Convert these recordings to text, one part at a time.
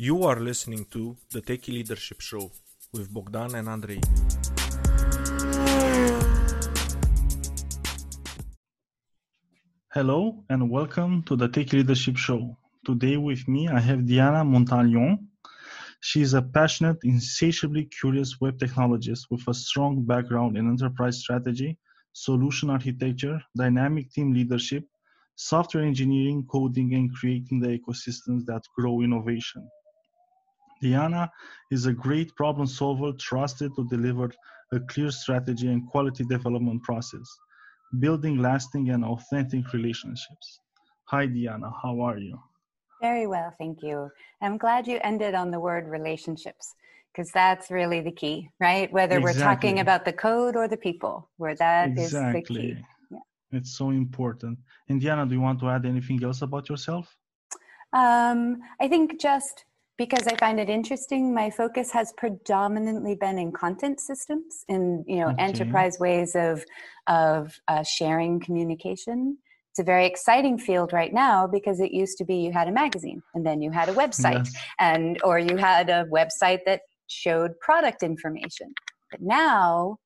You are listening to the Techie Leadership Show with Bogdan and Andrei. Hello and welcome to the Techie Leadership Show. Today with me I have Diana Montalion. She is a passionate, insatiably curious web technologist with a strong background in enterprise strategy, solution architecture, dynamic team leadership, software engineering, coding, and creating the ecosystems that grow innovation. Diana is a great problem solver trusted to deliver a clear strategy and quality development process, building lasting and authentic relationships. Hi, Diana, how are you? Very well, thank you. I'm glad you ended on the word relationships because that's really the key, right? Whether exactly. we're talking about the code or the people, where that exactly. is the key. Yeah. It's so important. And Diana, do you want to add anything else about yourself? Um, I think just because I find it interesting, my focus has predominantly been in content systems, in you know okay. enterprise ways of of uh, sharing communication it's a very exciting field right now because it used to be you had a magazine and then you had a website yes. and or you had a website that showed product information but now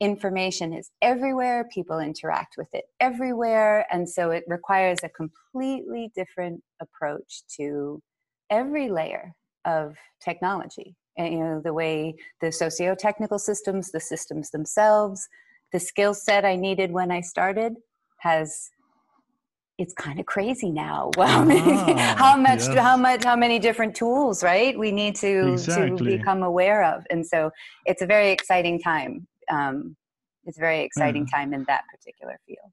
information is everywhere people interact with it everywhere and so it requires a completely different approach to every layer of technology and, you know the way the socio-technical systems the systems themselves the skill set i needed when i started has it's kind of crazy now. Well, ah, how much, yes. how much, how many different tools, right? We need to exactly. to become aware of, and so it's a very exciting time. Um, it's a very exciting yeah. time in that particular field.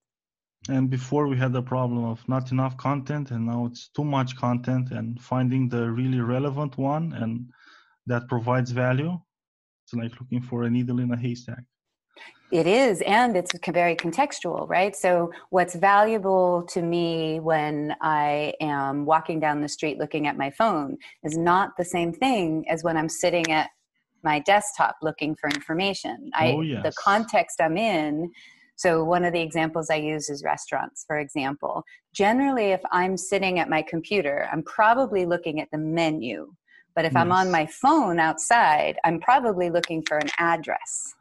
And before we had the problem of not enough content, and now it's too much content, and finding the really relevant one and that provides value. It's like looking for a needle in a haystack. It is, and it's very contextual, right? So, what's valuable to me when I am walking down the street looking at my phone is not the same thing as when I'm sitting at my desktop looking for information. I, oh, yes. The context I'm in. So, one of the examples I use is restaurants, for example. Generally, if I'm sitting at my computer, I'm probably looking at the menu. But if yes. I'm on my phone outside, I'm probably looking for an address.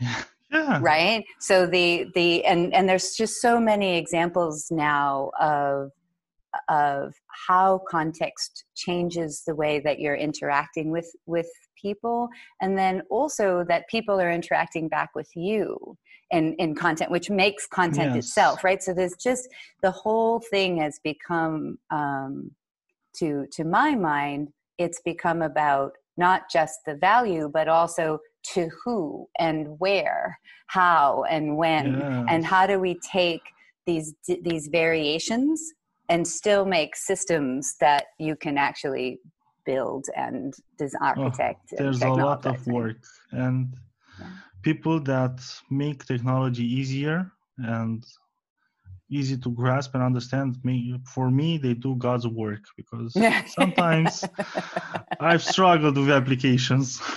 yeah. right so the the and and there's just so many examples now of of how context changes the way that you're interacting with with people and then also that people are interacting back with you in in content which makes content yes. itself right so there's just the whole thing has become um to to my mind it's become about not just the value but also to who and where how and when yeah. and how do we take these these variations and still make systems that you can actually build and design oh, architect oh, there's a lot of work and yeah. People that make technology easier and easy to grasp and understand. Me for me they do god's work because sometimes i've struggled with applications.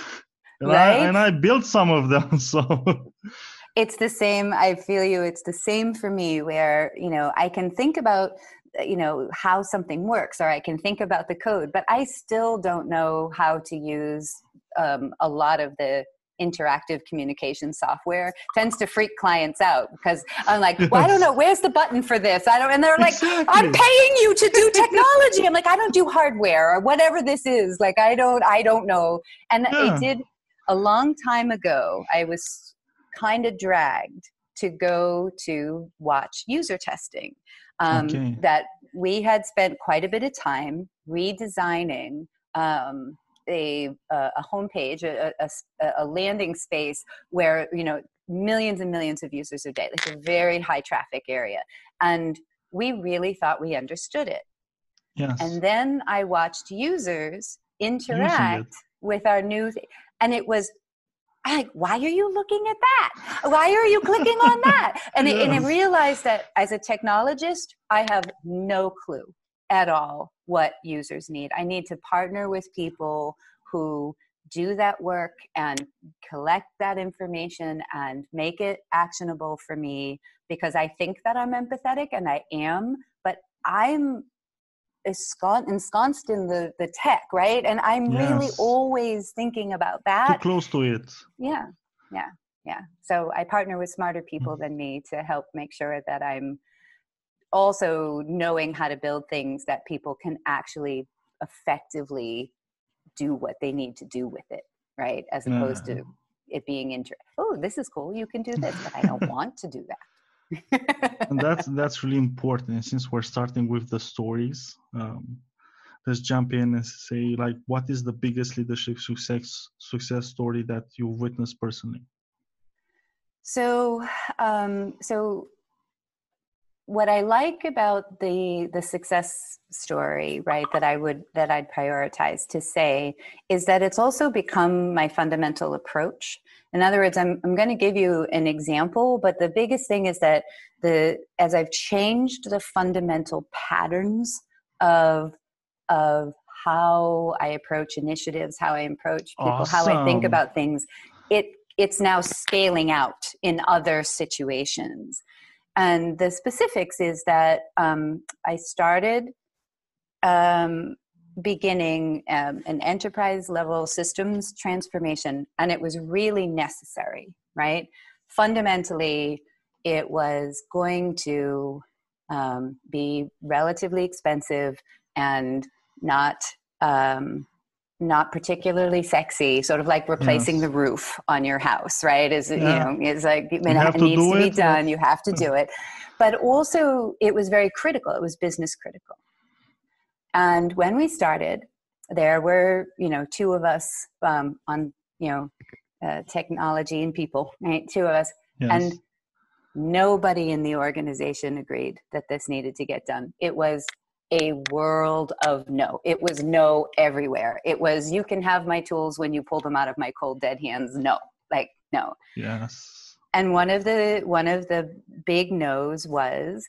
And, right? I, and I built some of them so. It's the same i feel you it's the same for me where you know i can think about you know how something works or i can think about the code but i still don't know how to use um, a lot of the interactive communication software tends to freak clients out because I'm like, well, I don't know, where's the button for this? I don't, and they're like, exactly. I'm paying you to do technology. I'm like, I don't do hardware or whatever this is. Like, I don't, I don't know. And yeah. it did a long time ago. I was kind of dragged to go to watch user testing. Um, okay. That we had spent quite a bit of time redesigning um, a, a, a homepage, a, a, a, landing space where you know millions and millions of users a day, like a very high traffic area, and we really thought we understood it. Yes. And then I watched users interact with our new, th- and it was like, why are you looking at that? Why are you clicking on that? And, yes. and I realized that as a technologist, I have no clue at all what users need. I need to partner with people who do that work and collect that information and make it actionable for me because I think that I'm empathetic and I am, but I'm ensconced in the the tech right and i'm yes. really always thinking about that too close to it yeah yeah yeah so i partner with smarter people mm-hmm. than me to help make sure that i'm also knowing how to build things that people can actually effectively do what they need to do with it right? As opposed to it being inter oh this is cool you can do this but i don't want to do that. And that's that's really important and since we're starting with the stories um, let's jump in and say like what is the biggest leadership success success story that you've witnessed personally? So um, so what I like about the the success story, right, that I would that I'd prioritize to say is that it's also become my fundamental approach. In other words, I'm I'm going to give you an example, but the biggest thing is that the as I've changed the fundamental patterns of of how I approach initiatives, how I approach people, awesome. how I think about things, it it's now scaling out in other situations. And the specifics is that um, I started um, beginning um, an enterprise level systems transformation, and it was really necessary, right? Fundamentally, it was going to um, be relatively expensive and not um, not particularly sexy, sort of like replacing yes. the roof on your house, right? Is yeah. you know, it's like it, it needs to, to be done. You have to do it, but also it was very critical. It was business critical. And when we started, there were you know two of us um, on you know uh, technology and people, right? Two of us, yes. and nobody in the organization agreed that this needed to get done. It was a world of no. It was no everywhere. It was you can have my tools when you pull them out of my cold dead hands. No. Like no. Yes. And one of the one of the big no's was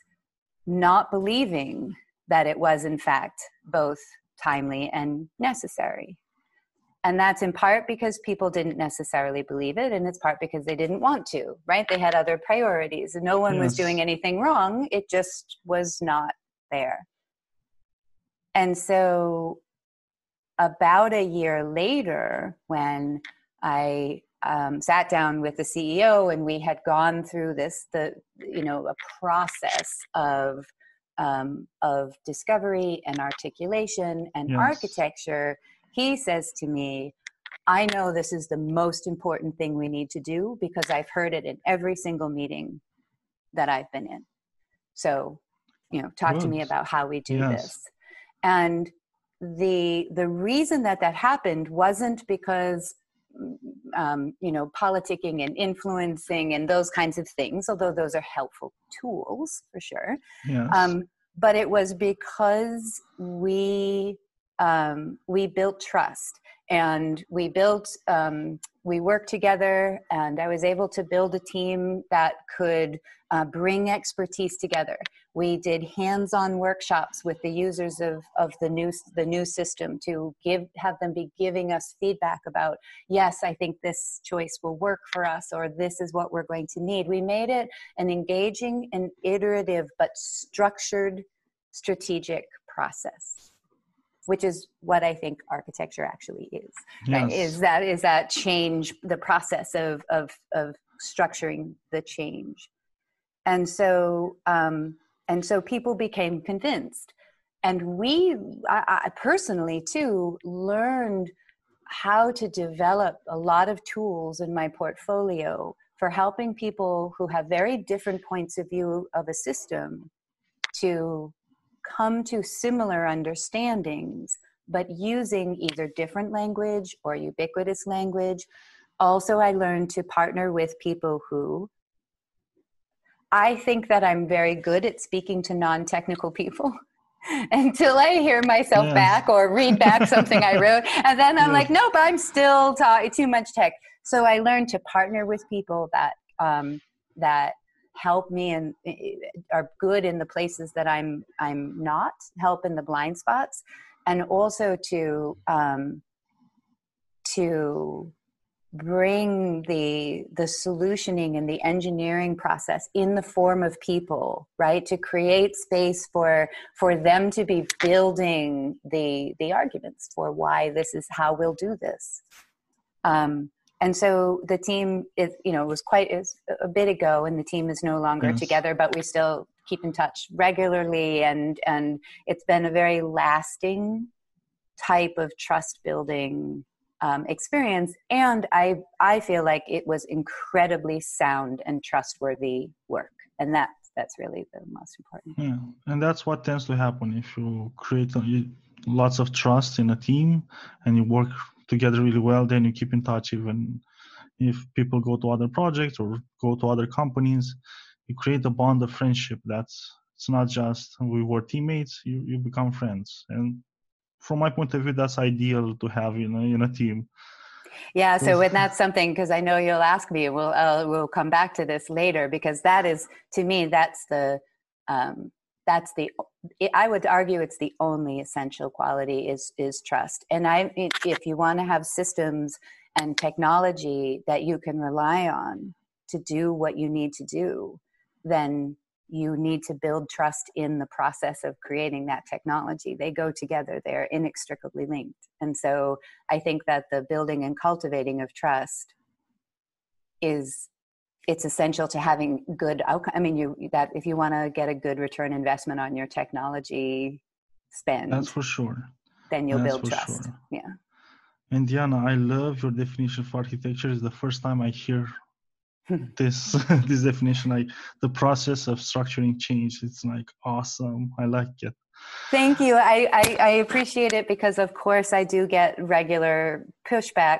not believing that it was in fact both timely and necessary. And that's in part because people didn't necessarily believe it, and it's part because they didn't want to, right? They had other priorities. No one yes. was doing anything wrong, it just was not there. And so, about a year later, when I um, sat down with the CEO and we had gone through this, the you know, a process of um, of discovery and articulation and yes. architecture, he says to me, I know this is the most important thing we need to do because I've heard it in every single meeting that I've been in. So, you know, talk Good. to me about how we do yes. this and the the reason that that happened wasn't because um, you know politicking and influencing and those kinds of things although those are helpful tools for sure yes. um, but it was because we um, we built trust and we built um, we worked together and i was able to build a team that could uh, bring expertise together. We did hands-on workshops with the users of, of the new the new system to give have them be giving us feedback about yes i think this choice will work for us or this is what we're going to need. We made it an engaging and iterative but structured strategic process which is what I think architecture actually is. Yes. Right? Is that is that change the process of of of structuring the change, and so um, and so people became convinced, and we I, I personally too learned how to develop a lot of tools in my portfolio for helping people who have very different points of view of a system to come to similar understandings, but using either different language or ubiquitous language. Also, I learned to partner with people who I think that I'm very good at speaking to non technical people. until I hear myself yes. back or read back something I wrote. And then I'm yes. like, nope, I'm still talking too much tech. So I learned to partner with people that um, that help me and are good in the places that I'm I'm not, help in the blind spots, and also to um, to bring the the solutioning and the engineering process in the form of people right? To create space for for them to be building the the arguments for why this is how we'll do this. Um, and so the team is you know it was quite is a bit ago and the team is no longer yes. together but we still keep in touch regularly. And and it's been a very lasting type of trust building um, experience. And i i feel like it was incredibly sound and trustworthy work. And that that's really the most important yeah. And that's what tends to happen. If you create lots of trust in a team and you work together really well then you keep in touch even if people go to other projects or go to other companies. You create a bond of friendship. That's it's not just we were teammates you, you become friends. And from my point of view that's ideal to have in a, in a team. Yeah so when that's something because i know you'll ask me we'll uh, we'll come back to this later because that is to me that's the um, that's the i would argue it's the only essential quality is is trust and i if you want to have systems and technology that you can rely on to do what you need to do then you need to build trust in the process of creating that technology. They go together, they're inextricably linked. And so I think that the building and cultivating of trust is it's essential to having good outcome. I mean, you that if you want to get a good return investment on your technology spend, that's for sure. Then you'll that's build trust. Sure. Yeah. And Diana, I love your definition of architecture. It's the first time I hear this this definition like the process of structuring change it's like awesome i like it thank you I, I, I appreciate it because of course i do get regular pushback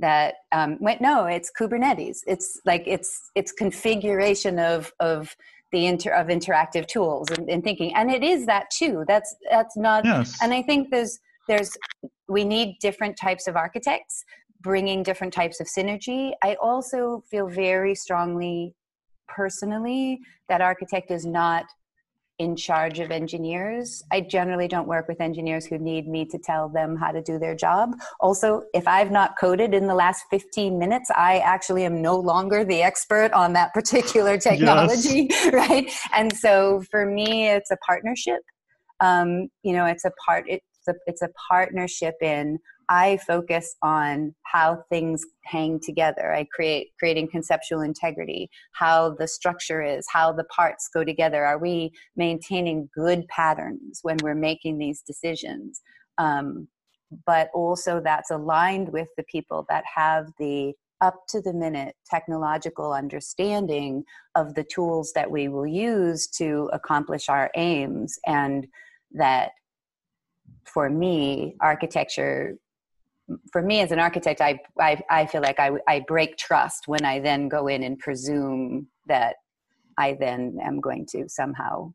that um, wait no it's kubernetes it's like it's it's configuration of of the inter of interactive tools and, and thinking and it is that too that's that's not yes. and i think there's there's we need different types of architects bringing different types of synergy. I also feel very strongly personally that architect is not in charge of engineers. I generally don't work with engineers who need me to tell them how to do their job. Also, if I've not coded in the last 15 minutes, I actually am no longer the expert on that particular technology, yes. right? And so for me, it's a partnership. Um, you know, it's a part, it's a, it's a partnership in I focus on how things hang together. I create creating conceptual integrity, how the structure is, how the parts go together. Are we maintaining good patterns when we're making these decisions? Um, but also that's aligned with the people that have the up to the minute technological understanding of the tools that we will use to accomplish our aims and that for me architecture for me as an architect, I, I, I feel like I, I break trust when I then go in and presume that I then am going to somehow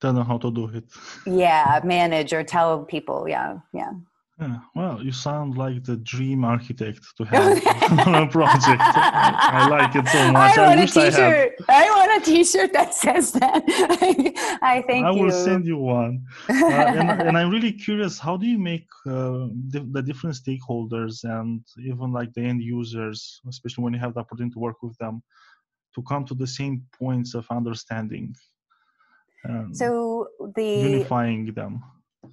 don't know how to do it. Yeah, manage or tell people. Yeah, yeah. Yeah, well, you sound like the dream architect to have on a project. I like it so much. I, I want a T-shirt. I, I, want a T-shirt that says that. I thank I you. will send you one. Uh, and, and, I'm really curious. How do you make uh, the, the, different stakeholders and even like the end users, especially when you have the opportunity to work with them, to come to the same points of understanding? so the unifying them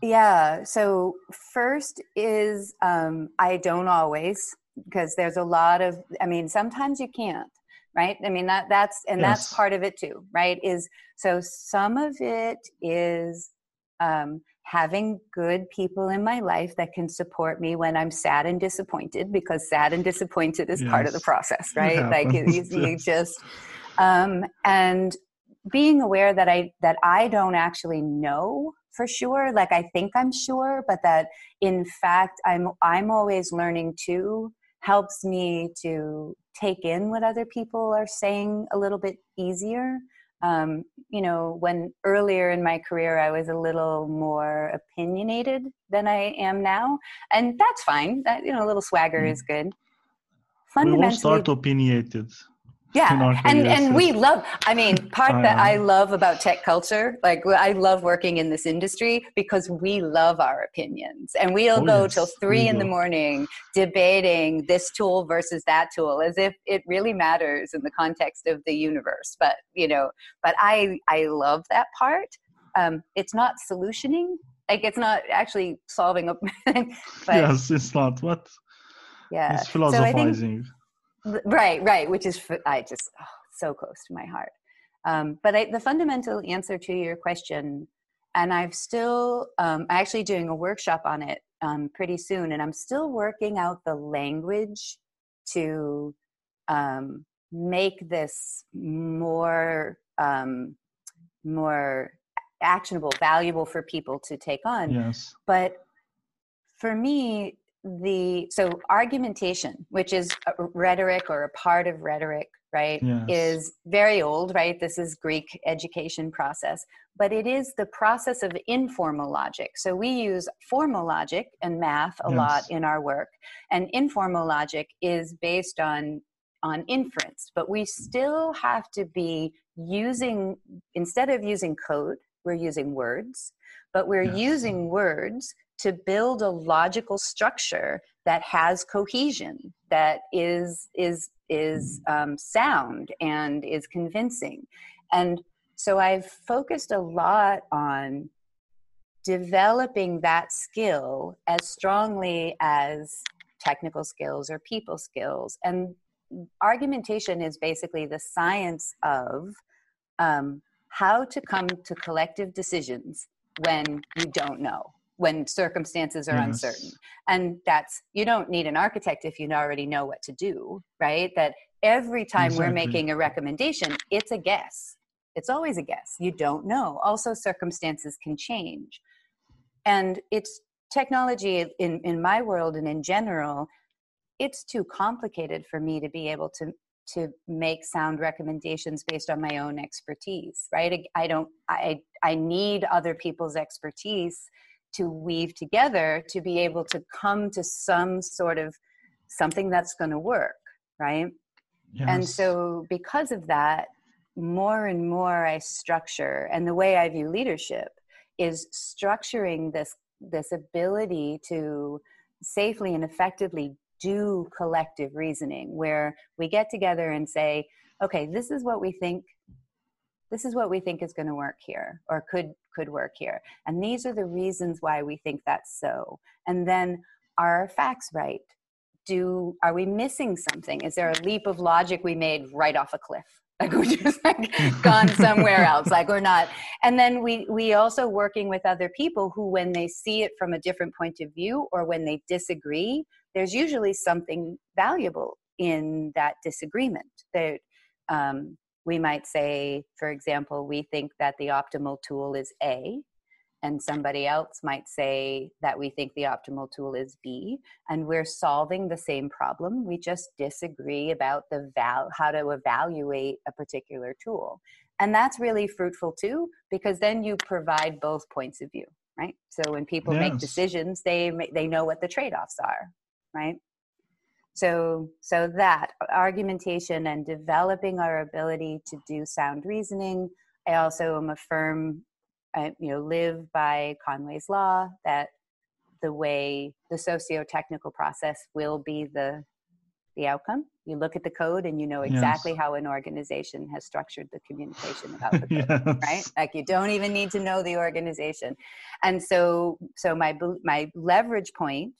yeah. So first is um, I don't always because there's a lot of. I mean, sometimes you can't. Right. I mean that that's and yes. that's part of it too. Right. Is so some of it is um, having good people in my life that can support me when I'm sad and disappointed because sad and disappointed is yes. part of the process, right? Like you, you just um, and being aware that I that I don't actually know for sure like i think i'm sure but that in fact i'm i'm always learning too helps me to take in what other people are saying a little bit easier. Um, you know when earlier in my career i was a little more opinionated than i am now and that's fine. That you know a little swagger mm. is good. Fundamentally we all start opinionated yeah and and we love i mean part that i love about tech culture like i love working in this industry because we love our opinions. And we'll oh, go yes, till three in the morning debating this tool versus that tool as if it really matters in the context of the universe. But you know but i i love that part. Um, it's not solutioning like it's not actually solving a but, yes it's not. What? Yeah it's philosophizing. so right right which is i just oh, so close to my heart um, but I, the fundamental answer to your question and i've still um, actually doing a workshop on it um, pretty soon and i'm still working out the language to um, make this more um, more actionable, valuable for people to take on. Yes. But for me, the so argumentation, which is rhetoric or a part of rhetoric, right, yes. is very old, right? This is Greek education process, but it is the process of informal logic. So we use formal logic and math a yes. lot in our work, and informal logic is based on on inference, but we still have to be using instead of using code we're using words, but we're yes. using words to build a logical structure that has cohesion, that is is is um, sound and is convincing, and so I've focused a lot on developing that skill as strongly as technical skills or people skills. And argumentation is basically the science of um, how to come to collective decisions when you don't know when circumstances are yes. uncertain. And that's you don't need an architect if you already know what to do right? That every time exactly. we're making a recommendation it's a guess. It's always a guess. You don't know. Also circumstances can change. And it's technology in in my world and in general it's too complicated for me to be able to to make sound recommendations based on my own expertise right? I don't i i need other people's expertise to weave together to be able to come to some sort of something that's going to work right yes. and so because of that more and more i structure and the way i view leadership is structuring this this ability to safely and effectively do collective reasoning where we get together and say okay this is what we think this is what we think is going to work here or could could work here. And these are the reasons why we think that's so. And then are our facts right? Do are we missing something? Is there a leap of logic we made right off a cliff? Like we're just like gone somewhere else like we're not. And then we we also working with other people who when they see it from a different point of view or when they disagree there's usually something valuable in that disagreement. That um, we might say, for example, we think that the optimal tool is A, and somebody else might say that we think the optimal tool is B, and we're solving the same problem. We just disagree about the val- how to evaluate a particular tool. And that's really fruitful too, because then you provide both points of view, right? So when people yes. make decisions, they they know what the trade-offs are, right? So, so that argumentation and developing our ability to do sound reasoning. I also am a firm, I, you know, live by Conway's law that the way the socio-technical process will be the the outcome. You look at the code and you know exactly yes. how an organization has structured the communication about the code, yes. right? Like you don't even need to know the organization. And so, so my my leverage point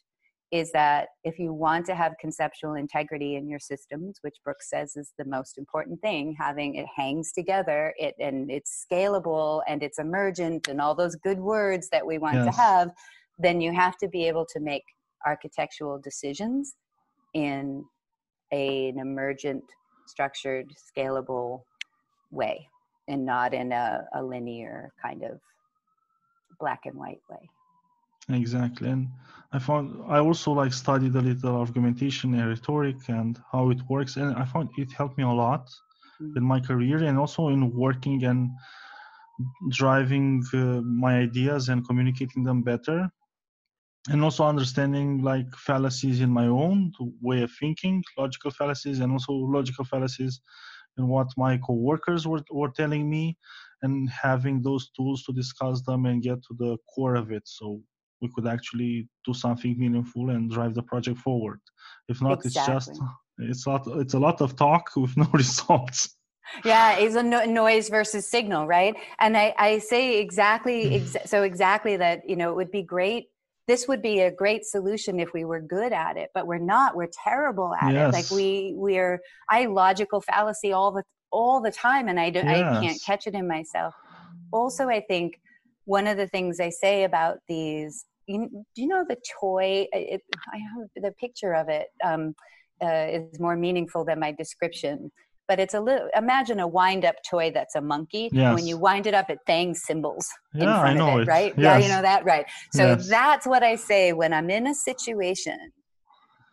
is that if you want to have conceptual integrity in your systems, which Brooks says is the most important thing, having it hangs together, it and it's scalable and it's emergent and all those good words that we want yes. to have, then you have to be able to make architectural decisions in a, an emergent, structured, scalable way and not in a, a linear kind of black and white way. Exactly. And I found I also like studied a little argumentation and rhetoric and how it works, and I found it helped me a lot mm-hmm. in my career and also in working and driving uh, my ideas and communicating them better and also understanding like fallacies in my own way of thinking logical fallacies and also logical fallacies and what my coworkers were, were telling me and having those tools to discuss them and get to the core of it so we could actually do something meaningful and drive the project forward if not exactly. it's just it's a lot it's a lot of talk with no results yeah it's a no- noise versus signal right and i i say exactly mm. ex- so exactly that you know it would be great this would be a great solution if we were good at it but we're not we're terrible at yes. it like we we're i logical fallacy all the all the time and i do, yes. i can't catch it in myself also i think one of the things i say about these you, do you know the toy it, i have the picture of it um, uh, is more meaningful than my description but it's a little imagine a wind up toy that's a monkey yes. when you wind it up it bangs cymbals yeah, in front of it, it, right yes. yeah you know that right so yes. that's what i say when i'm in a situation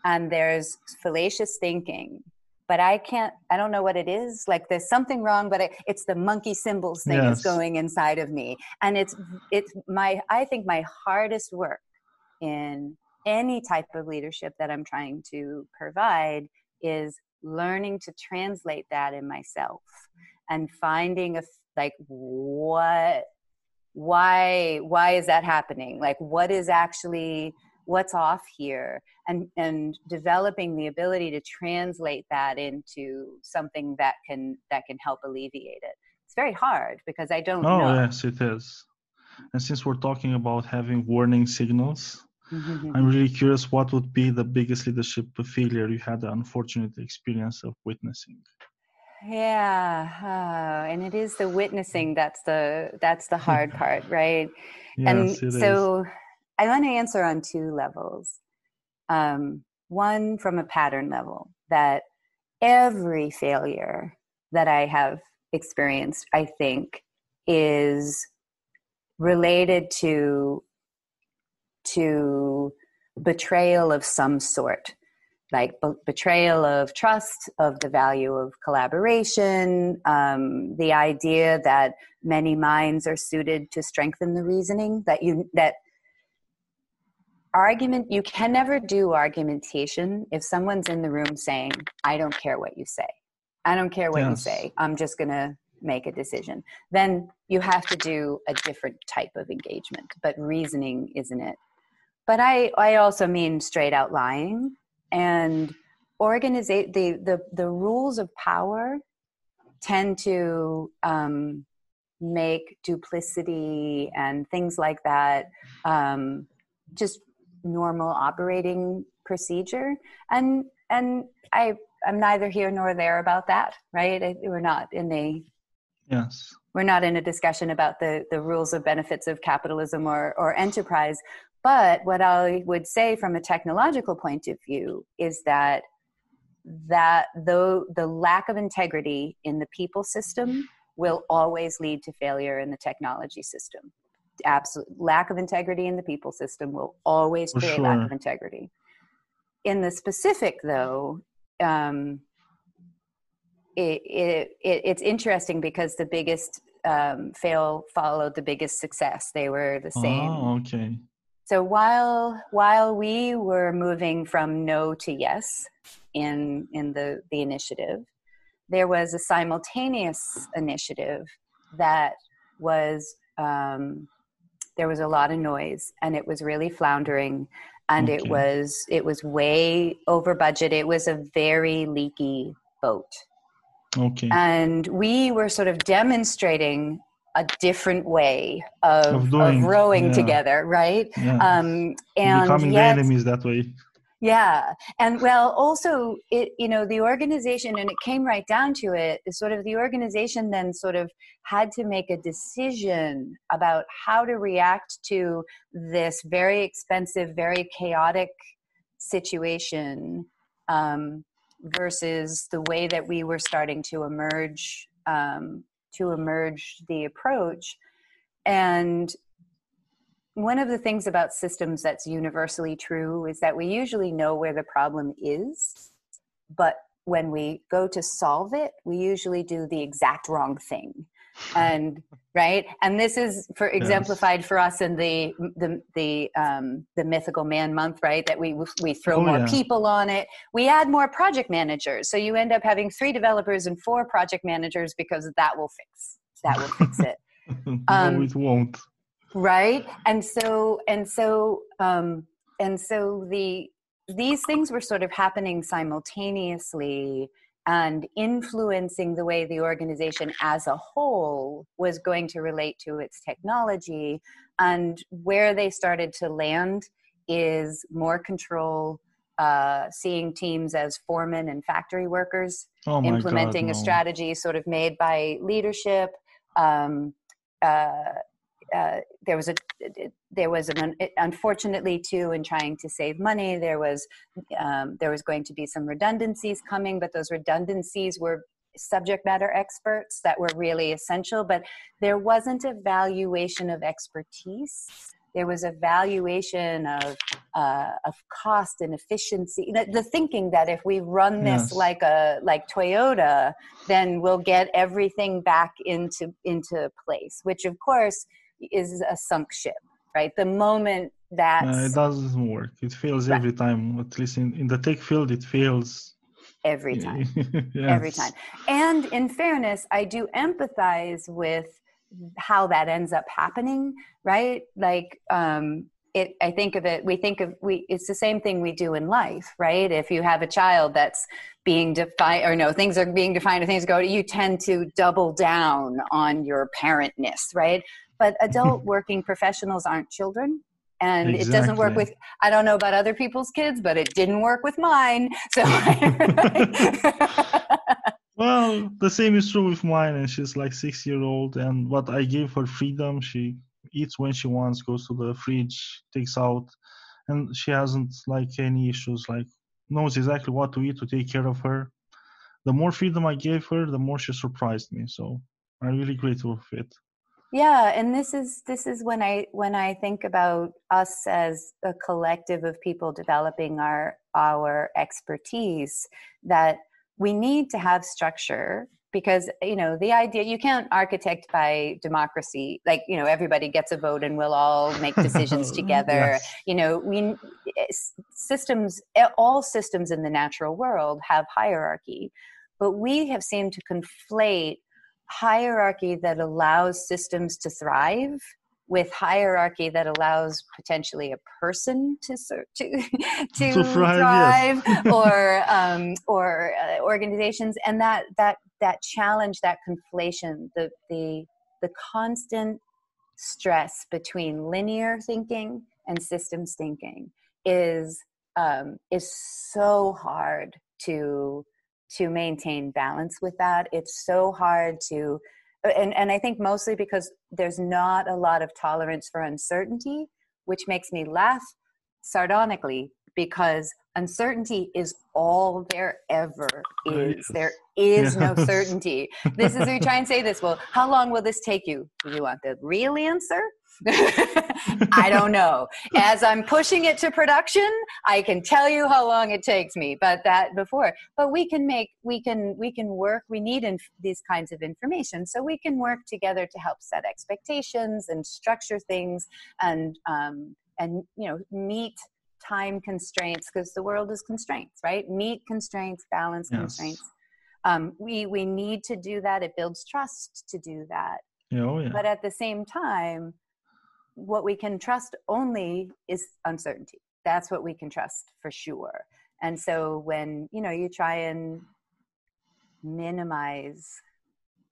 and there's fallacious thinking but i can't i don't know what it is like there's something wrong but it, it's the monkey cymbals thing yes. is going inside of me and it's it's my i think my hardest work in any type of leadership that i'm trying to provide is learning to translate that in myself and finding a like what why why is that happening like what is actually what's off here and and developing the ability to translate that into something that can that can help alleviate it it's very hard because i don't oh know. yes it is and since we're talking about having warning signals Mm-hmm. I'm really curious what would be the biggest leadership failure you had the unfortunate experience of witnessing. Yeah, uh, and it is the witnessing that's the that's the hard part, right? yes, and so is. I want to answer on two levels. Um, one from a pattern level that every failure that I have experienced, I think, is related to to betrayal of some sort like b- betrayal of trust of the value of collaboration um, the idea that many minds are suited to strengthen the reasoning that you that argument you can never do argumentation if someone's in the room saying i don't care what you say. I don't care what yes. you say. I'm just going to make a decision. Then you have to do a different type of engagement but reasoning isn't it. But I, I also mean straight out lying and organize the, the, the rules of power tend to um, make duplicity and things like that um, just normal operating procedure. And and i i'm neither here nor there about that right? We're not in the yes. we're not in a discussion about the the rules of benefits of capitalism or or enterprise. But what I would say from a technological point of view is that that though the lack of integrity in the people system will always lead to failure in the technology system. Absolute lack of integrity in the people system will always create sure. lack of integrity. In the specific, though, um, it, it, it, it's interesting because the biggest um, fail followed the biggest success. They were the same. Oh, okay. So while while we were moving from no to yes in in the the initiative, there was a simultaneous initiative that was um, there was a lot of noise and it was really floundering and okay. it was it was way over budget. It was a very leaky boat. Okay. And we were sort of demonstrating a different way of, of, doing, of rowing yeah. together, right? Yeah. Um, and becoming yet, the enemies that way. Yeah, and well, also it you know the organization, and it came right down to it. Is sort of the organization then sort of had to make a decision about how to react to this very expensive, very chaotic situation. Um, versus the way that we were starting to emerge um, to emerge the approach. And one of the things about systems that's universally true is that we usually know where the problem is, but when we go to solve it, we usually do the exact wrong thing. and right? And this is for exemplified yes. for us in the the the um the mythical man month right? That we we throw oh, more yeah. people on it. We add more project managers. So you end up having three developers and four project managers because that will fix. That will fix it. Um, no, it won't right and so and so um and so the these things were sort of happening simultaneously and influencing the way the organization as a whole was going to relate to its technology. And where they started to land is more control, uh, seeing teams as foremen and factory workers, oh implementing God, no. a strategy sort of made by leadership. Um, uh, uh, there was a there was an unfortunately too in trying to save money there was um, there was going to be some redundancies coming but those redundancies were subject matter experts that were really essential but there wasn't a valuation of expertise there was a valuation of uh, of cost and efficiency the, the, thinking that if we run this yes. like a like toyota then we'll get everything back into into place which of course is a sunk ship, right? The moment that uh, it doesn't work, it fails right. every time. At least in, in the tech field, it fails every time. yes. Every time. And in fairness, I do empathize with how that ends up happening, right? Like, um, it i think of it we think of we it's the same thing we do in life right if you have a child that's being defined or no things are being defined or things go you tend to double down on your parentness right but adult working professionals aren't children. And exactly. it doesn't work with i don't know about other people's kids but it didn't work with mine. So well the same is true with mine and she's like six year old and what i gave her freedom she eats when she wants goes to the fridge takes out and she hasn't like any issues like knows exactly what to eat to take care of her. The more freedom i gave her the more she surprised me so i'm really grateful for it yeah and this is this is when i when i think about us as a collective of people developing our our expertise that we need to have structure because you know the idea you can't architect by democracy like you know everybody gets a vote and we'll all make decisions together yes. you know we systems all systems in the natural world have hierarchy but we have seemed to conflate hierarchy that allows systems to thrive with hierarchy that allows potentially a person to to to, to thrive, yes. or um, or uh, organizations, and that that that challenge, that conflation, the the the constant stress between linear thinking and systems thinking is um, is so hard to to maintain balance with that. It's so hard to, and, and I think mostly because there's not a lot of tolerance for uncertainty, which makes me laugh sardonically because uncertainty is all there ever is. There is no certainty. This is we try and say this. Well, how long will this take you? Do you want the real answer I don't know. As I'm pushing it to production, I can tell you how long it takes me, but that before. But we can make, we can, we can work. We need inf- these kinds of information, so we can work together to help set expectations and structure things, and um, and you know meet time constraints because the world is constraints, right? Meet constraints, balance yes. constraints. Um, we we need to do that. It builds trust to do that. Oh, yeah. But at the same time, what we can trust only is uncertainty. That's what we can trust for sure. And so when, you know, you try and minimize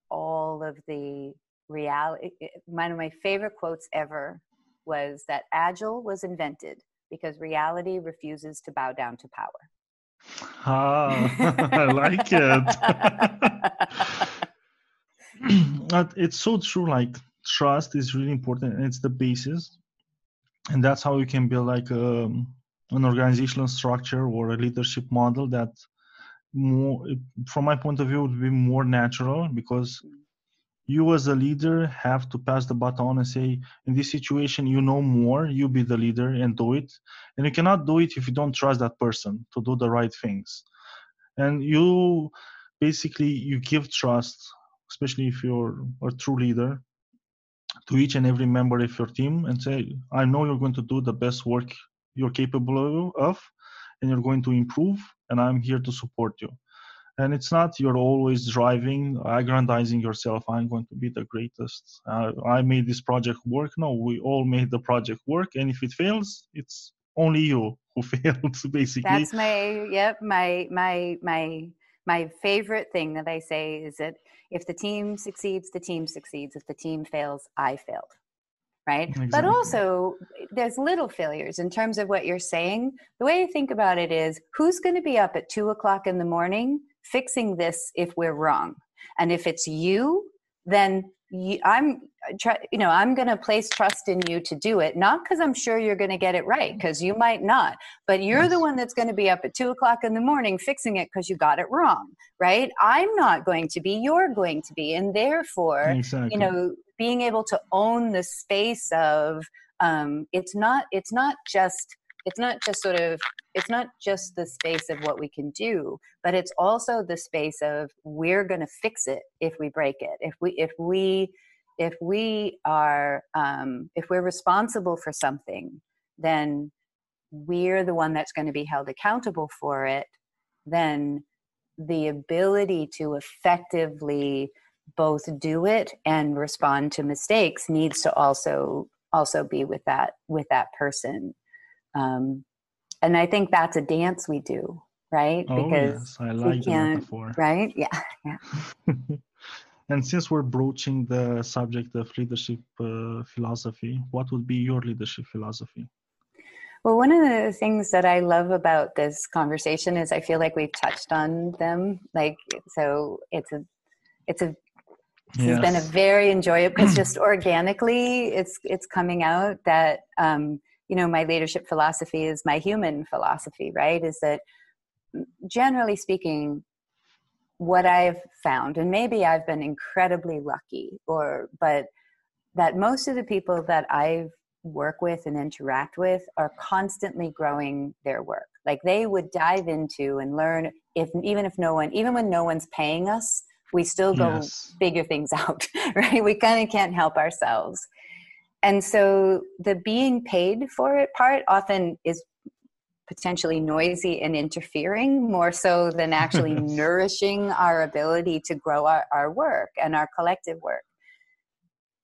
all of the reality, one of my favorite quotes ever was that agile was invented because reality refuses to bow down to power. Ah, I like it. it's so true. Like trust is really important and it's the basis. And that's how you can build like a, um, an organizational structure or a leadership model that more from my point of view would be more natural because you as a leader have to pass the baton and say in this situation you know more you be the leader and do it. And you cannot do it if you don't trust that person to do the right things. And you basically you give trust especially if you're a true leader, to each and every member of your team and say, I know you're going to do the best work you're capable of, and you're going to improve, and I'm here to support you. And it's not you're always driving, aggrandizing yourself. I'm going to be the greatest. Uh, I made this project work. No, we all made the project work, and if it fails, it's only you who failed, basically. That's my yep. My my my my favorite thing that I say is that if the team succeeds, the team succeeds. If the team fails, I failed. Right. Exactly. But also, there's little failures in terms of what you're saying. The way I think about it is who's going to be up at two o'clock in the morning fixing this if we're wrong? And if it's you, then you, I'm try, you know i'm going to place trust in you to do it not because i'm sure you're going to get it right because you might not but you're yes. the one that's going to be up at two o'clock in the morning fixing it because you got it wrong right i'm not going to be you're going to be and therefore exactly. you know being able to own the space of um, it's not it's not just it's not just sort of it's not just the space of what we can do but it's also the space of we're going to fix it if we break it. If we if we if we are um, if we're responsible for something then we're the one that's going to be held accountable for it then the ability to effectively both do it and respond to mistakes needs to also also be with that with that person um, and i think that's a dance we do right oh, because yes. i like the metaphor right yeah yeah And since we're broaching the subject of leadership uh, philosophy, what would be your leadership philosophy? Well, one of the things that I love about this conversation is I feel like we've touched on them. Like, so it's a, it's a, this yes. has been a very enjoyable. It's just organically, it's it's coming out that um, you know my leadership philosophy is my human philosophy. Right? Is that mm, generally speaking, what I've found, and maybe I've been incredibly lucky, or but that most of the people that I work with and interact with are constantly growing their work. Like they would dive into and learn if even if no one, even when no one's paying us, we still go yes. figure things out, right? We kind of can't help ourselves. And so the being paid for it part often is potentially noisy and interfering more so than actually nourishing our ability to grow our, our work and our collective work.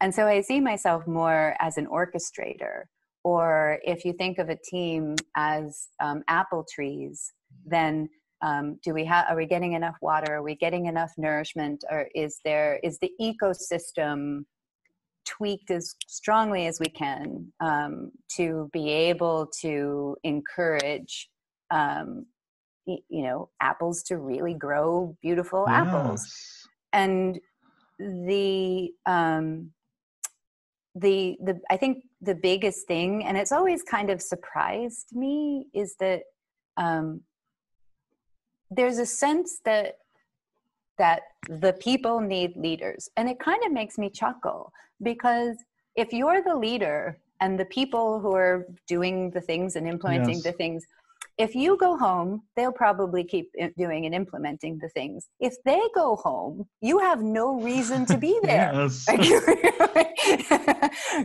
And so I see myself more as an orchestrator, or if you think of a team as um, apple trees, then um, do we have are we getting enough water are we getting enough nourishment or is there is the ecosystem tweaked as strongly as we can um, to be able to encourage um, you know apples to really grow beautiful yes. apples and the um, the the i think the biggest thing and it's always kind of surprised me is that um, there's a sense that that the people need leaders. And it kind of makes me chuckle because if you're the leader and the people who are doing the things and implementing yes. the things, if you go home, they'll probably keep doing and implementing the things. If they go home, you have no reason to be there.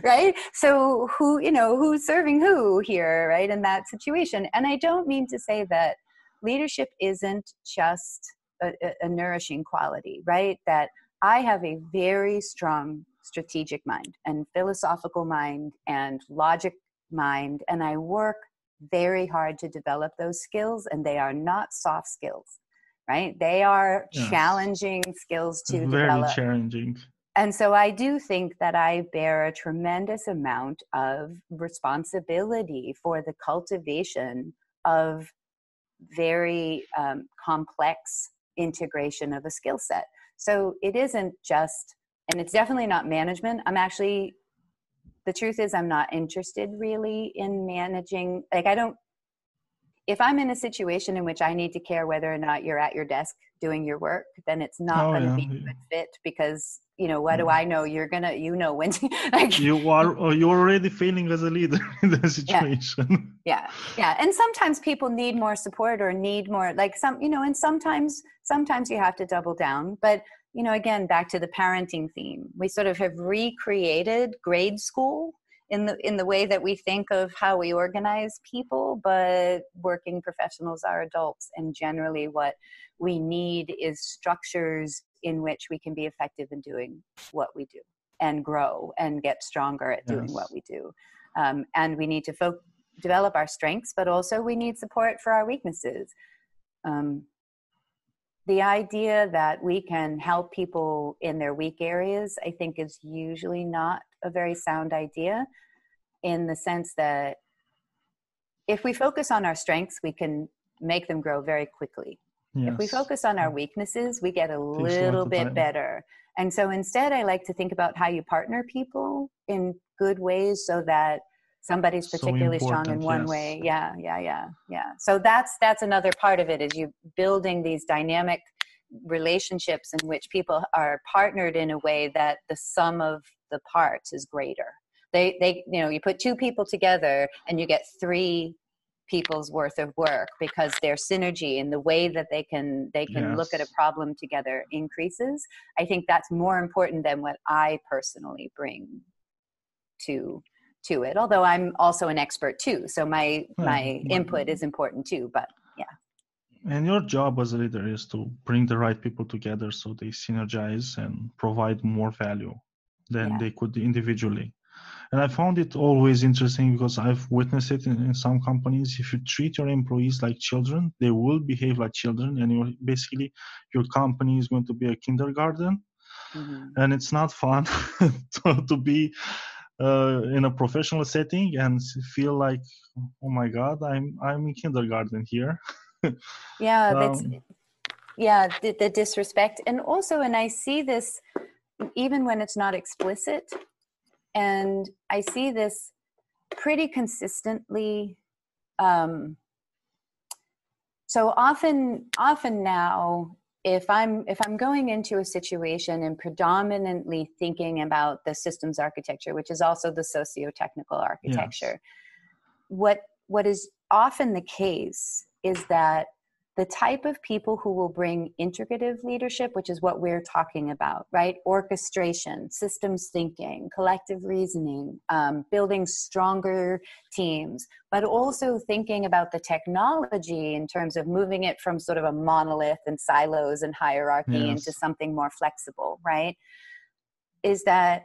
right? So who, you know, who's serving who here, right? In that situation. And I don't mean to say that leadership isn't just a, a nourishing quality, right? That I have a very strong strategic mind and philosophical mind and logic mind, and I work very hard to develop those skills, and they are not soft skills, right? They are challenging skills to very develop. challenging. And so I do think that I bear a tremendous amount of responsibility for the cultivation of very um, complex integration of a skill set. So it isn't just, and it's definitely not management. I'm actually, the truth is, I'm not interested really in managing. Like, I don't, if I'm in a situation in which I need to care whether or not you're at your desk doing your work, then it's not oh, going to yeah. be a good fit because you know what do i know? You're gonna you know when to, like you are you're already failing as a leader in the situation. Yeah. yeah. Yeah. And sometimes people need more support or need more like some you know and sometimes sometimes you have to double down. But you know, again, back to the parenting theme, we sort of have recreated grade school in the in the way that we think of how we organize people but working professionals are adults and generally what we need is structures in which we can be effective in doing what we do and grow and get stronger at doing yes. what we do um, and we need to fo- develop our strengths but also we need support for our weaknesses um, the idea that we can help people in their weak areas i think is usually not a very sound idea in the sense that if we focus on our strengths, we can make them grow very quickly. Yes. If we focus on our weaknesses, we get a little bit time. better. And so instead, I like to think about how you partner people in good ways so that somebody's particularly so strong in one yes. way. Yeah, yeah, yeah, yeah. So that's that's another part of it is you building these dynamic relationships in which people are partnered in a way that the sum of the parts is greater they they you know you put two people together and you get three people's worth of work because their synergy and the way that they can they can yes. look at a problem together increases i think that's more important than what i personally bring to to it although i'm also an expert too so my hmm. my input is important too but yeah and your job as a leader is to bring the right people together so they synergize and provide more value than yeah. they could individually and I found it always interesting because I've witnessed it in, in, some companies. If you treat your employees like children, they will behave like children, and you're basically your company is going to be a kindergarten, mm-hmm. and it's not fun to, to, be uh, in a professional setting and feel like, oh my God, I'm I'm in kindergarten here. yeah, that's um, yeah the, the disrespect, and also, and I see this even when it's not explicit and I see this pretty consistently. Um, so often, often now, if I'm if I'm going into a situation and predominantly thinking about the systems architecture, which is also the socio-technical architecture, yes. what what is often the case is that the type of people who will bring integrative leadership, which is what we're talking about, right? Orchestration, systems thinking, collective reasoning, um, building stronger teams, but also thinking about the technology in terms of moving it from sort of a monolith and silos and hierarchy yes. into something more flexible, right? Is that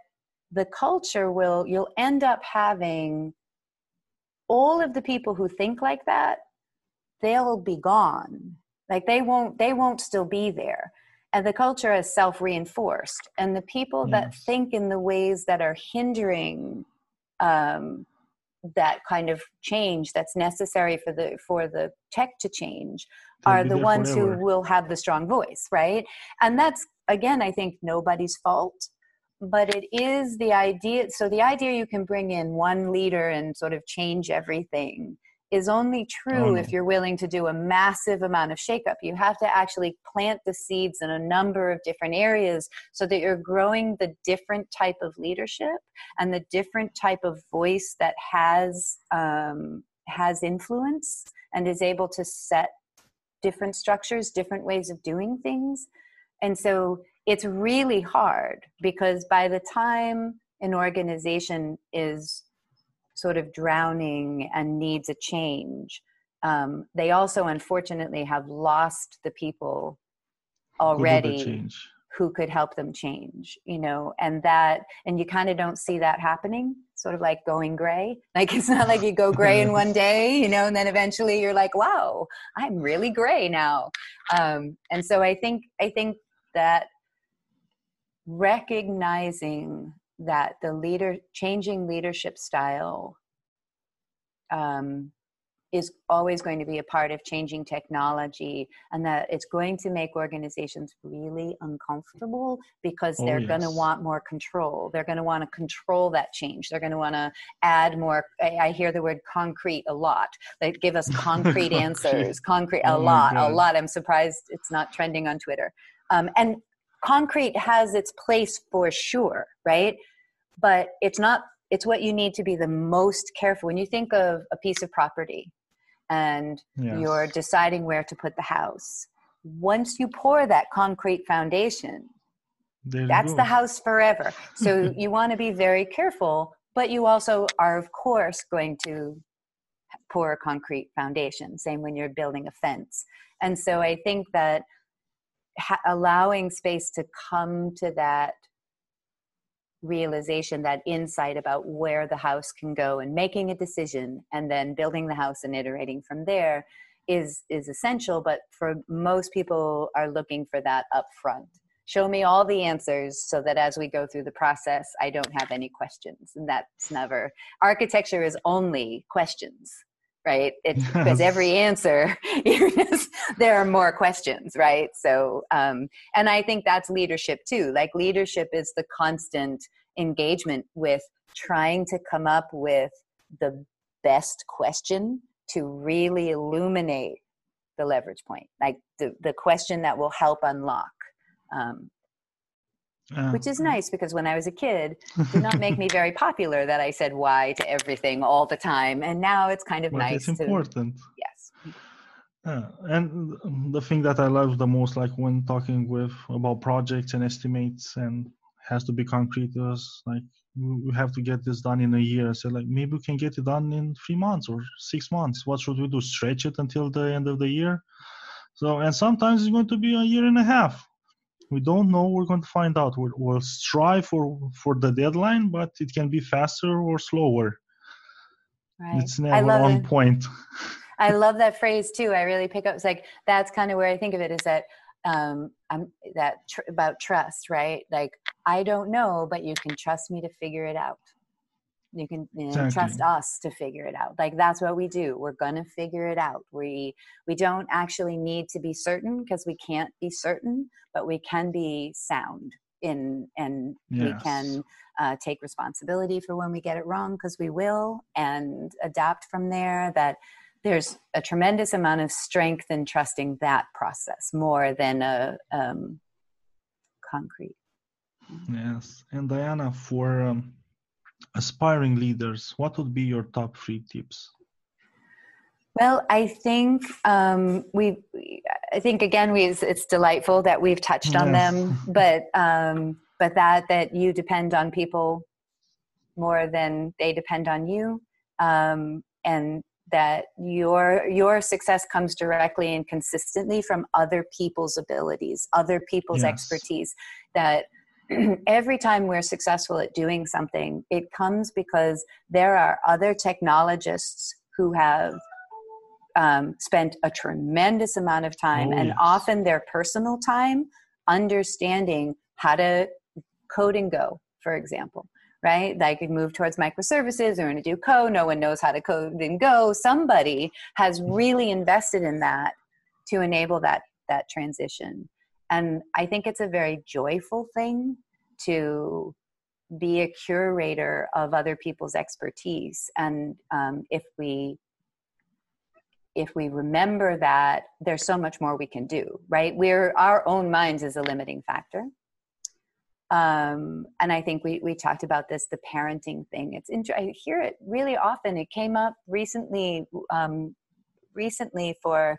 the culture will, you'll end up having all of the people who think like that they'll be gone like they won't they won't still be there and the culture is self-reinforced and the people yes. that think in the ways that are hindering um, that kind of change that's necessary for the for the tech to change They'll are the ones forever. who will have the strong voice right and that's again i think nobody's fault but it is the idea so the idea you can bring in one leader and sort of change everything is only true if you're willing to do a massive amount of shakeup. You have to actually plant the seeds in a number of different areas so that you're growing the different type of leadership and the different type of voice that has um, has influence and is able to set different structures, different ways of doing things. And so it's really hard because by the time an organization is sort of drowning and needs a change. Um, they also, unfortunately, have lost the people already who could help them change, you know, and that, and you kind of don't see that happening, sort of like going gray. Like it's not like you go gray in one day, you know, and then eventually you're like, wow, I'm really gray now. Um, and so I think, I think that recognizing that the leader changing leadership style um, is always going to be a part of changing technology and that it's going to make organizations really uncomfortable because oh, they're yes. going to want more control. They're going to want to control that change. They're going to want to add more I, hear the word concrete a lot. They give us concrete answers concrete a oh lot a lot. I'm surprised it's not trending on twitter. Um, and concrete has its place for sure right but it's not it's what you need to be the most careful when you think of a piece of property and yes. you're deciding where to put the house once you pour that concrete foundation There that's the house forever. So you want to be very careful, but you also are, of course, going to pour a concrete foundation. Same when you're building a fence. And so I think that ha- allowing space to come to that realization, that insight about where the house can go, and making a decision, and then building the house and iterating from there is is essential. But for most people, are looking for that up front show me all the answers so that as we go through the process i don't have any questions and that's never architecture is only questions right? It's because every answer there are more questions right? So um, and i think that's leadership too. Like leadership is the constant engagement with trying to come up with the best question to really illuminate the leverage point like the, the question that will help unlock um, Uh, which is nice because when I was a kid, did not make me very popular that I said why to everything all the time, and now it's kind of but nice. it's to, important. yes. Uh, and the thing that I love the most, like when talking with about projects and estimates, and has to be concrete, was like we have to get this done in a year. I said like maybe we can get it done in three months or six months. What should we do? Stretch it until the end of the year? So and sometimes it's going to be a year and a half. We don't know. We're going to find out. We'll, we'll strive for for the deadline, but it can be faster or slower. Right. It's never on it. point. I love that phrase too. I really pick up. It's like that's kind of where I think of it is that um, I'm that tr- about trust, right? Like I don't know, but you can trust me to figure it out. You can you know, trust us to figure it out. Like that's what we do. We're gonna figure it out. We we don't actually need to be certain because we can't be certain, but we can be sound in and we can uh, take responsibility for when we get it wrong because we will and adapt from there. That there's a tremendous amount of strength in trusting that process more than a um, concrete. Yes. And Diana, for um, aspiring leaders, what would be your top three tips? Well, I think um, we. I think again, we. It's, delightful that we've touched on Yes. them, but um, but that that you depend on people more than they depend on you, um, and that your your success comes directly and consistently from other people's abilities, other people's Yes. expertise. That every time we're successful at doing something, it comes because there are other technologists who have um, spent a tremendous amount of time Oh, and yes. often their personal time understanding how to code and go, for example, right? Like move towards microservices or going to do code. No one knows how to code and go. Somebody has really invested in that to enable that that transition. And I think it's a very joyful thing to be a curator of other people's expertise. And um, if we if we remember that there's so much more we can do right? We're our own minds is a limiting factor. Um, and i think we, we talked about this the parenting thing. It's inter- i hear it really often. It came up recently um, recently for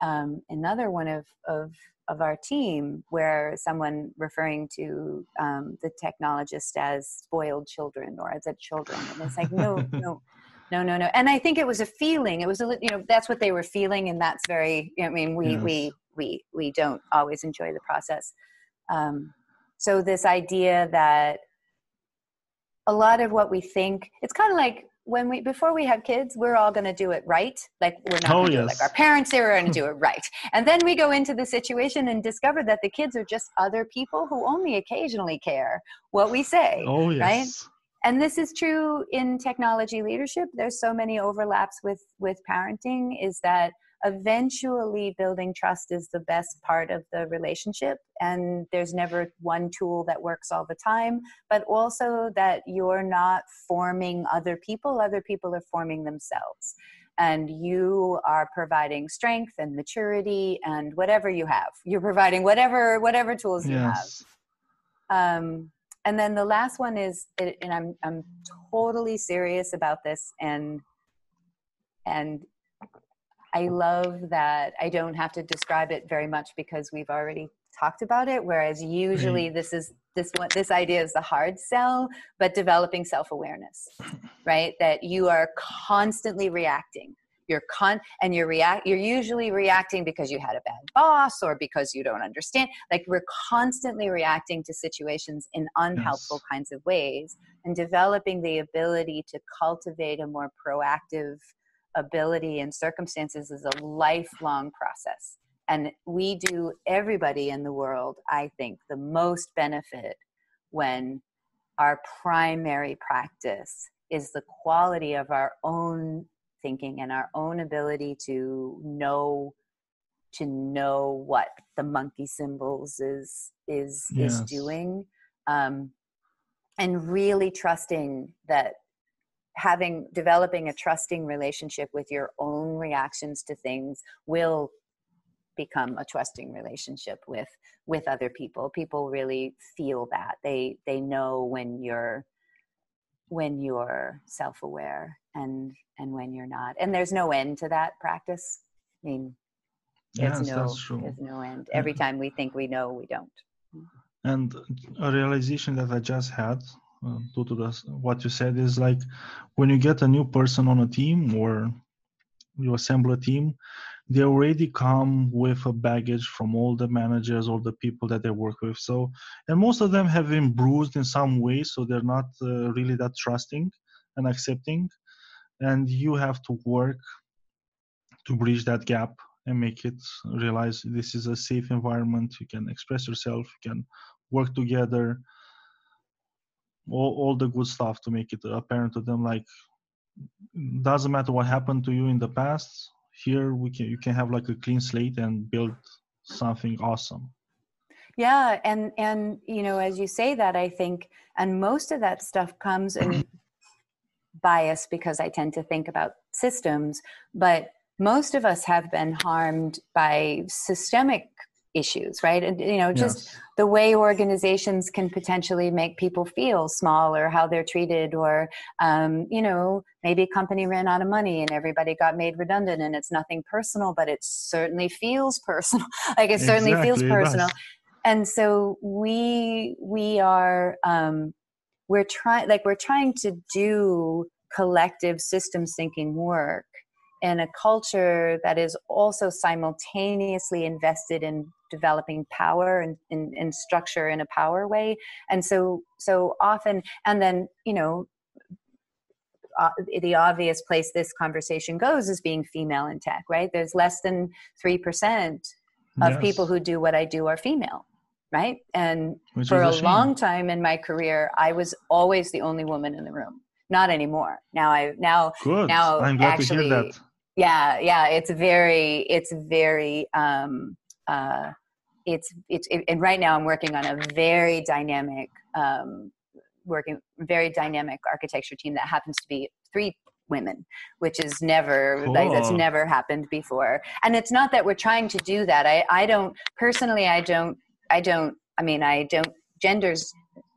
um, another one of, of of our team where someone referring to um, the technologist as spoiled children or as a children and it's like no no no no no. And i think it was a feeling. It was a you know that's what they were feeling and that's very i mean we Yes. we we we don't always enjoy the process. Um, so this idea that a lot of what we think it's kind of like when we before we have kids we're all going to do it right like we're not Oh, going to do it yes. like our parents they were going to do it right and then we go into the situation and discover that the kids are just other people who only occasionally care what we say Oh yes. and this is true in technology leadership there's so many overlaps with with parenting is that eventually building trust is the best part of the relationship and there's never one tool that works all the time but also that you're not forming other people other people are forming themselves. And you are providing strength and maturity and whatever you have. You're providing whatever whatever tools you have. Um, and then the last one is and i'm i'm totally serious about this and and I love that I don't have to describe it very much because we've already talked about it. Whereas usually right. this is this one this idea is the hard sell, but developing self-awareness, right? That you are constantly reacting you're con and you're react you're usually reacting because you had a bad boss or because you don't understand like we're constantly reacting to situations in unhelpful yes. kinds of ways and developing the ability to cultivate a more proactive ability and circumstances is a lifelong process and we do everybody in the world i think the most benefit when our primary practice is the quality of our own thinking and our own ability to know to know what the monkey cymbals is is yes. is doing um, and really trusting that having developing a trusting relationship with your own reactions to things will become a trusting relationship with with other people. People really feel that. They they know when you're when you're self-aware and and when you're not. And there's no end to that practice. I mean there's yes, no that's true. there's no end. Every time we think we know we don't. And a realization that i just had due to this, what you said is like when you get a new person on a team or you assemble a team they already come with a baggage from all the managers all the people that they work with. So and most of them have been bruised in some way so they're not uh, really that trusting and accepting. And you have to work to bridge that gap and make it realize this is a safe environment. You can express yourself you can work together all, all the good stuff to make it apparent to them like doesn't matter what happened to you in the past here we can you can have like a clean slate and build something awesome. Yeah and and you know as you say that i think and most of that stuff comes in bias because i tend to think about systems but most of us have been harmed by systemic issues right? And you know just yes. the way organizations can potentially make people feel small or how they're treated or um, you know maybe a company ran out of money and everybody got made redundant and it's nothing personal but it certainly feels personal. Like it certainly exactly, feels personal. And so we we are um, we're trying like we're trying to do collective systems thinking work in a culture that is also simultaneously invested in developing power and, and, and structure in a power way and so so often and then you know uh, the obvious place this conversation goes is being female in tech right there's less than 3% of yes. people who do what i do are female right and Which for a, a long time in my career i was always the only woman in the room not anymore now i now Good. now I'm glad actually to hear that. yeah yeah it's very it's very um uh it's it's it, and right now i'm working on a very dynamic um, working very dynamic architecture team that happens to be three women which is never cool. like that's never happened before and it's not that we're trying to do that i i don't personally i don't i don't i mean i don't genders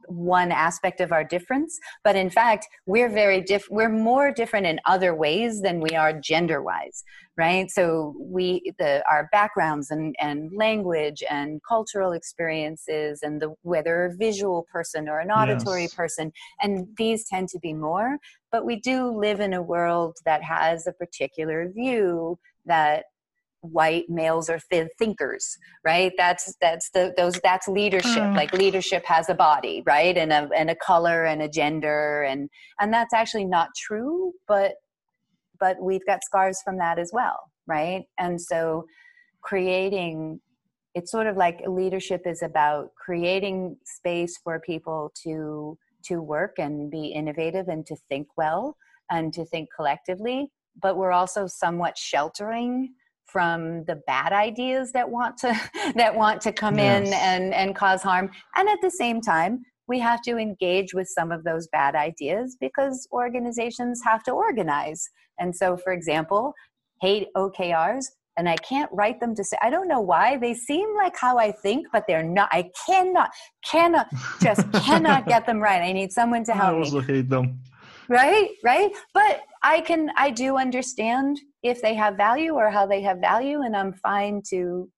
one aspect of our difference but in fact we're very diff we're more different in other ways than we are gender wise right so we the our backgrounds and and language and cultural experiences and the whether a visual person or an auditory yes. person and these tend to be more but we do live in a world that has a particular view that white males are th- thinkers right? That's that's the those that's leadership. Mm. like leadership has a body right? And a and a color and a gender. And and that's actually not true but but we've got scars from that as well right? And so creating it's sort of like leadership is about creating space for people to to work and be innovative and to think well and to think collectively but we're also somewhat sheltering from the bad ideas that want to that want to come yes. in and and cause harm and at the same time we have to engage with some of those bad ideas because organizations have to organize and so for example hate okrs and I can't write them to say I don't know why they seem like how I think, but they're not. I cannot, cannot, just cannot get them right. I need someone to help I also me. hate them. Right, right. But I can, I do understand if they have value or how they have value, and I'm fine to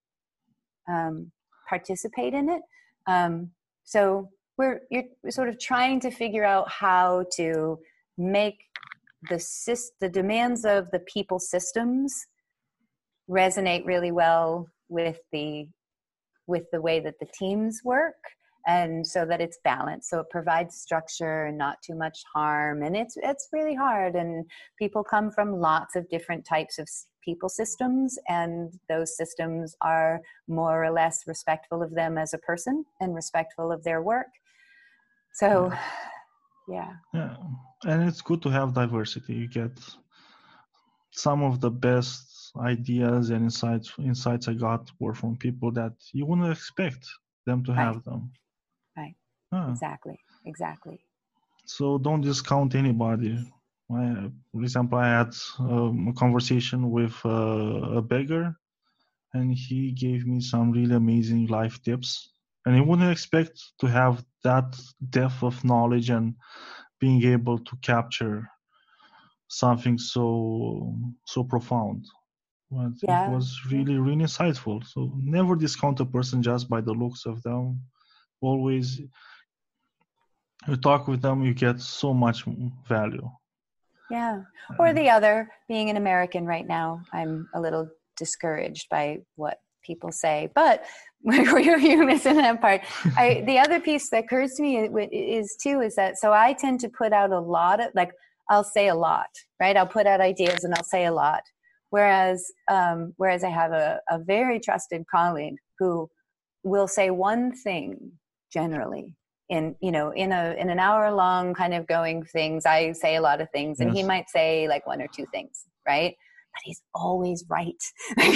um, participate in it. Um, so we're you're sort of trying to figure out how to make the syst- the demands of the people systems resonate really well with the with the way that the teams work and so that it's balanced so it provides structure and not too much harm and it's it's really hard and people come from lots of different types of people systems and those systems are more or less respectful of them as a person and respectful of their work. So yeah. yeah. And it's good to have diversity. You get some of the best ideas and insights insights i got were from people that you wouldn't expect them to have them right. Ah. exactly. Exactly. So don't discount anybody. I, for example i had um, a conversation with uh, a beggar and he gave me some really amazing life tips. And you wouldn't expect to have that depth of knowledge and being able to capture something so so profound. But yeah. it was really really insightful. So never discount a person just by the looks of them always you talk with them you get so much value yeah or the other being an american right now i'm a little discouraged by what people say but you're missing that part. I, the other piece that occurs to me is too is that so I tend to put out a lot of like I'll say a lot, right? I'll put out ideas and I'll say a lot. Whereas um, whereas I have a, a very trusted colleague who will say one thing generally in you know in a in an hour long kind of going things i say a lot of things and yes. he might say like one or two things right but he's always right. and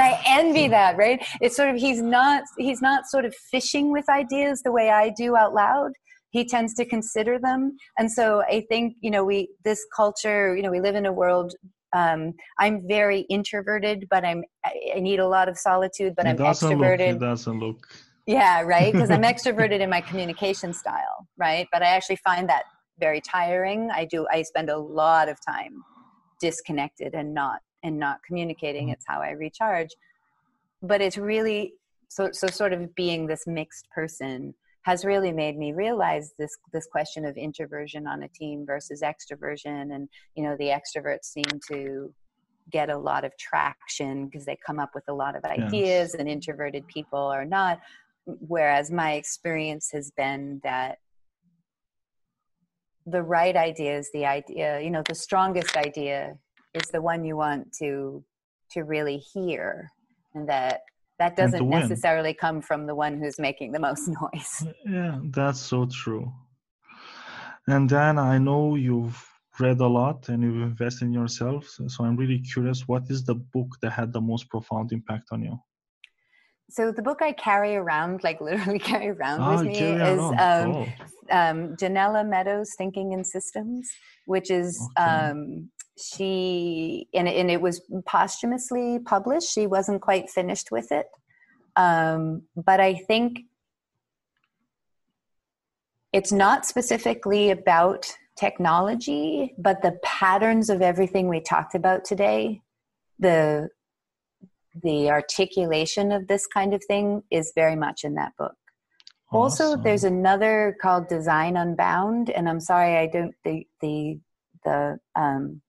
I envy that, right? It's sort of he's not he's not sort of fishing with ideas the way I do out loud. He tends to consider them, and so I think you know we this culture. You know, we live in a world um, I'm very introverted, but I'm I need a lot of solitude, but it I'm extroverted. Look, it doesn't look. Yeah, right. Because I'm extroverted in my communication style, right? But I actually find that very tiring. I do I spend a lot of time disconnected and not and not communicating. Mm-hmm. It's how I recharge. But it's really so so sort of being this mixed person has really made me realize this this question of introversion on a team versus extroversion and you know the extroverts seem to get a lot of traction because they come up with a lot of ideas yes. and introverted people are not whereas my experience has been that the right idea is the idea you know the strongest idea is the one you want to to really hear and that that doesn't necessarily come from the one who's making the most noise. Yeah that's so true. And then i know you've read a lot and you've invested in yourself so i'm really curious what is the book that had the most profound impact on you? So the book I carry around, like literally carry around oh, with me, is um, oh. um, Donella Meadows' Thinking in Systems, which is okay. um, she and, and it was posthumously published. She wasn't quite finished with it, um, but I think it's not specifically about technology, but the patterns of everything we talked about today, the the articulation of this kind of thing is very much in that book. Awesome. Also, there's another called Design Unbound, and I'm sorry I don't the the the um,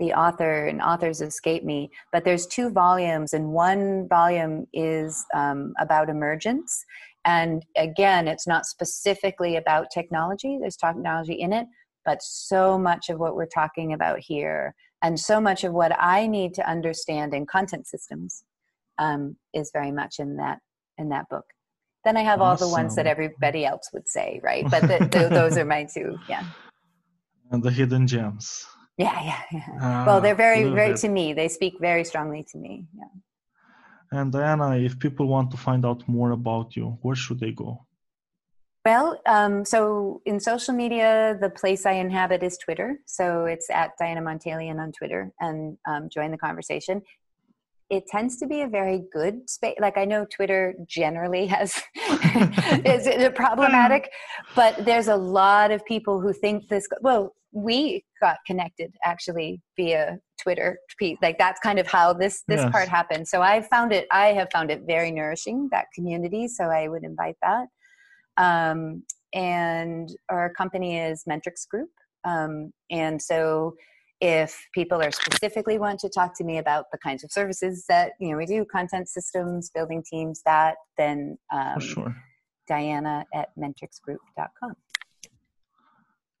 the author and authors escape me, but there's two volumes, and one volume is um, about emergence. And again, it's not specifically about technology. There's technology in it, but so much of what we're talking about here and so much of what i need to understand in content systems um, is very much in that in that book then i have awesome. all the ones that everybody else would say right but the, the, those are my two yeah and the hidden gems yeah yeah, yeah. well they're very very to me they speak very strongly to me yeah and diana if people want to find out more about you where should they go well, um, so in social media, the place I inhabit is Twitter. So it's at Diana Montalion on Twitter and um, join the conversation. It tends to be a very good space. Like I know Twitter generally has is problematic, but there's a lot of people who think this. Well, we got connected actually via Twitter. Pete. Like that's kind of how this this yes. part happened. So I found it. I have found it very nourishing that community. So I would invite that. Um, and our company is Mentrix Group, um, and so if people are specifically want to talk to me about the kinds of services that you know we do content systems building teams that then um, sure. diana at mentrixgroup.com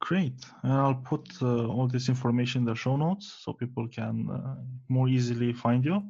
great. And i'll put uh, all this information in the show notes so people can uh, more easily find you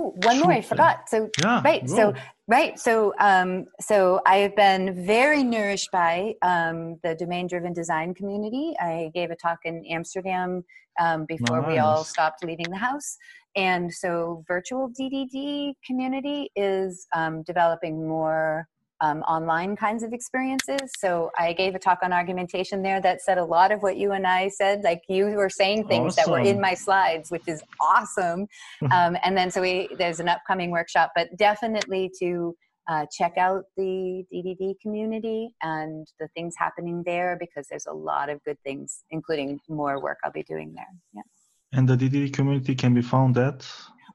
oh, one more I forgot. So yeah, right, go. so right, so um, so I've been very nourished by um, the domain-driven design community. I gave a talk in Amsterdam um, before nice. we all stopped leaving the house, and so virtual DDD community is um, developing more um, online kinds of experiences. So I gave a talk on argumentation there that said a lot of what you and I said. Like you were saying things awesome. that were in my slides, which is awesome. um, and then so we there's an upcoming workshop, but definitely to uh, check out the DDD community and the things happening there because there's a lot of good things, including more work I'll be doing there. Yeah. And the DDD community can be found at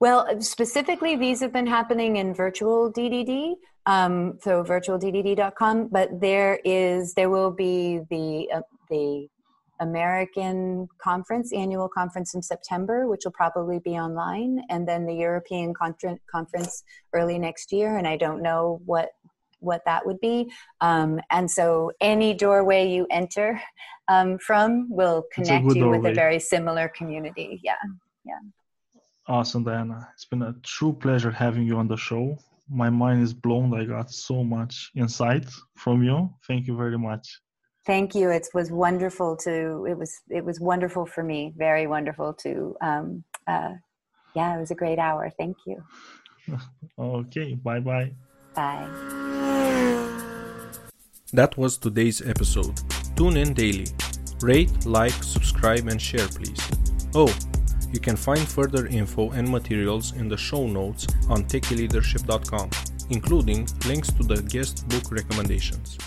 well, specifically, these have been happening in virtual DDD, um, so virtualddd.com. But there is, there will be the uh, the American conference, annual conference in September, which will probably be online, and then the European conference early next year. And I don't know what what that would be. Um, and so any doorway you enter um, from will connect you doorway. with a very similar community. Yeah, yeah. Awesome, Diana. It's been a true pleasure having you on the show. My mind is blown. I got so much insight from you. Thank you very much. Thank you. It was wonderful to. It was. It was wonderful for me. Very wonderful to. Um, uh, yeah, it was a great hour. Thank you. okay. Bye bye. Bye. That was today's episode. Tune in daily. Rate, like, subscribe, and share, please. Oh you can find further info and materials in the show notes on techyleadership.com, including links to the guest book recommendations.